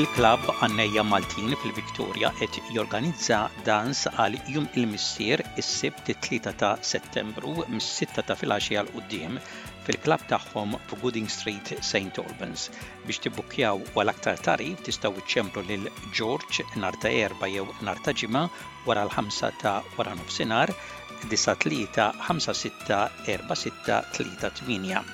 Il-klabb Għannejja Maltin fil-Victoria qed jorganizza dans għal Jum il-Missier is-Sibt it-Tlieta ta' Settembru mis-sitta ta' filgħaxija 'l quddiem fil-klabb tagħhom f'Gooding Street, St. Albans. Biex tibbukkjaw għal aktar tagħrif tistgħu iċċemplu lil George nhar ta' Erbgħa jew nhar ta' Ġimgħa wara l-ħamsa ta' waranofsinhar, 9356468.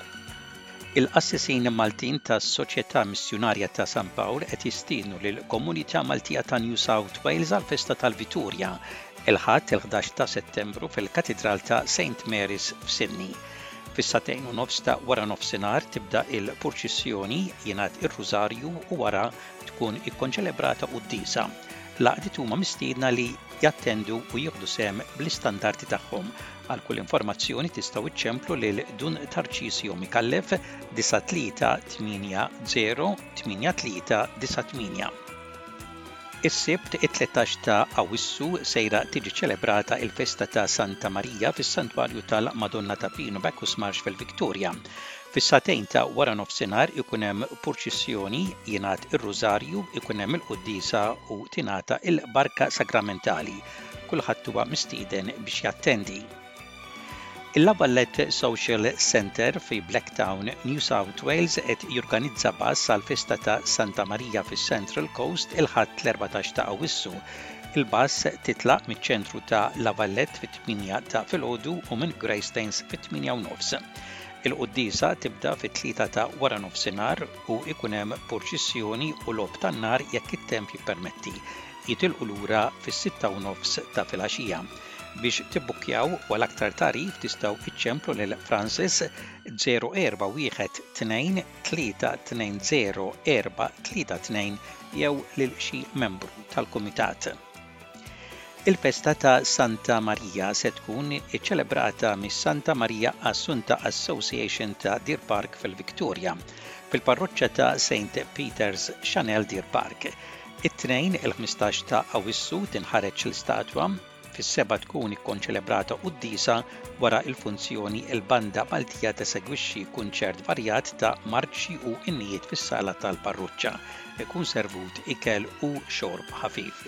Il-qassisin Maltin tas-Soċjetà Missjunarja ta' San Pawl qed jistiednu lill-komunità Maltija ta' New South Wales għall-festa tal-Viturja, il-Ħadd il-ħdax ta' Settembru fil-Katidral ta' Saint Mary's f'Sydney. Fis-sagħtejn u nofs ta' wara nofsinhar tibda l-purċissjoni, jingħad ir-Rużarju u wara tkun ikkonċelebrata quddiesa. L-għaqdiet huma mistiedna li jattendu u jieħdu sehem bl-istandarti tagħhom. Għal kull informazzjoni tistgħu ċċemplu lil Dun Tarċisio Micallef 9380 8398. Is-Sibt, it-Tletax ta' Awwissu sejra tiġi ċċelebrata il-festa ta' Santa Marija fis-Santwarju tal-Madonna ta' Pinu Bacchus Marsh fil-Victoria. Fis-sagħtejn ta' wara nofsinhar ikun hemm purċissjoni, jingħad ir-Rużarju, ikun hemm il-quddiesa u tingħata l-barka sagramentali. Kulħadd huwa mistieden biex jattendi. Il-La Valette Social Centre fi Blacktown, New South Wales qed jorganizza pass għall-festa ta' Santa Marija fis-Central Coast il-Ħadd l-14 ta' Awwissu. Il-bass titlaq miċ-ċentru ta' La Valette fit-tmienja ta' filgħodu u minn Greystanes fit-tmienja u nofs. Il-quddiesa tibda fit-tlieta ta' wara nofsinhar u jkun hemm purċissjoni u logħob tan-nar jekk it-temp jippermetti. Jitilqu lura fis-sitta u nofs ta' filgħaxija. Biex tibbukkjaw u għal aktar tagħrif tistgħu iċċemplu lil Francis 041 2 320 432 jew lil xi membru tal-Kumitat. Il-festa ta' Santa Marija se tkun iċċelebrata mis-Santa Marija Assunta Association ta' Deer Park fil-Victoria, fil-parroċċa ta' Saint Peter's Chanel Deer Park. It-Tnejn, il-ħmistax ta' Awwissu tinħareġ l-istatwa, fis-Sebgħa tkun ikkonċelebrata quddiesa, wara il-funzjoni il-Banda Maltija tesegwixxi kunċert varjat ta' marċi u innijiet fis-sala tal-parruċċa. Ikun servut ikel u xorb ħafif.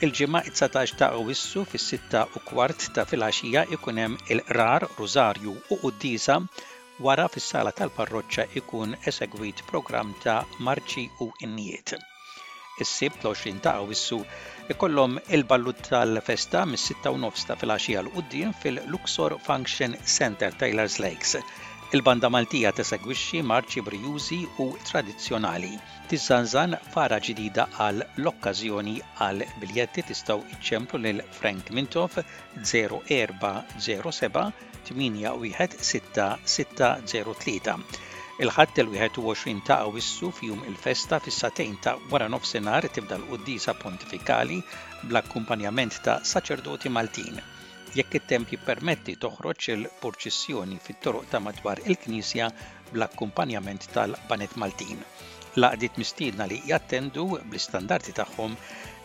Il-Ġimgħa it-dsatax ta' Awwissu fis-sitta u kwart ta' filgħaxija jkun hemm il-Qrar, Rużarju u Quddiesa Wara fis-sala tal-parroċċa jkun esegwit programm ta' marċi u innijiet. Is-Sibt l-20 ta' Awwissu jkollhom il-ballut tal-festa mis-sitta u nofs ta' filgħaxija 'l quddiem fil-Luxor Function Centre, Taylors Lakes. Il-Banda Maltija tesegwixxi marċi brijużi u tradizzjonali. Tiżżanżan fara ġdida għal l-okkażjoni għal biljetti tistgħu iċċemplu lil Frank Mintoff 0407 81603 Il-Ħadd il-21 ta' Awwissu f'jum il-festa fis-sagħtejn ta' wara nofsinhar tibda l-quddiesa pontifikali bl-akkumpanjament ta' saċerdoti Maltin. Jekk it-temp jippermetti toħroġ il-purċissjoni fit-toroq ta' madwar il-knisja bl-akkumpanjament tal-baned Maltin. L-għaqdiet mistiedna li jattendu bl-istandarti tagħhom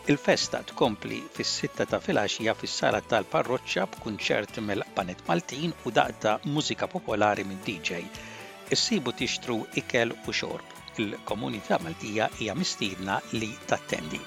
Il-festa tkompli fis-sitta ta' filgħaxija fis-sala tal-parroċċa b'kunċert mill-baned Maltin u daqq ta' mużika popolari minn DJ. Issibu tixtru ikel u xorb. Il-komunità Maltija hija mistiedna li tattendi.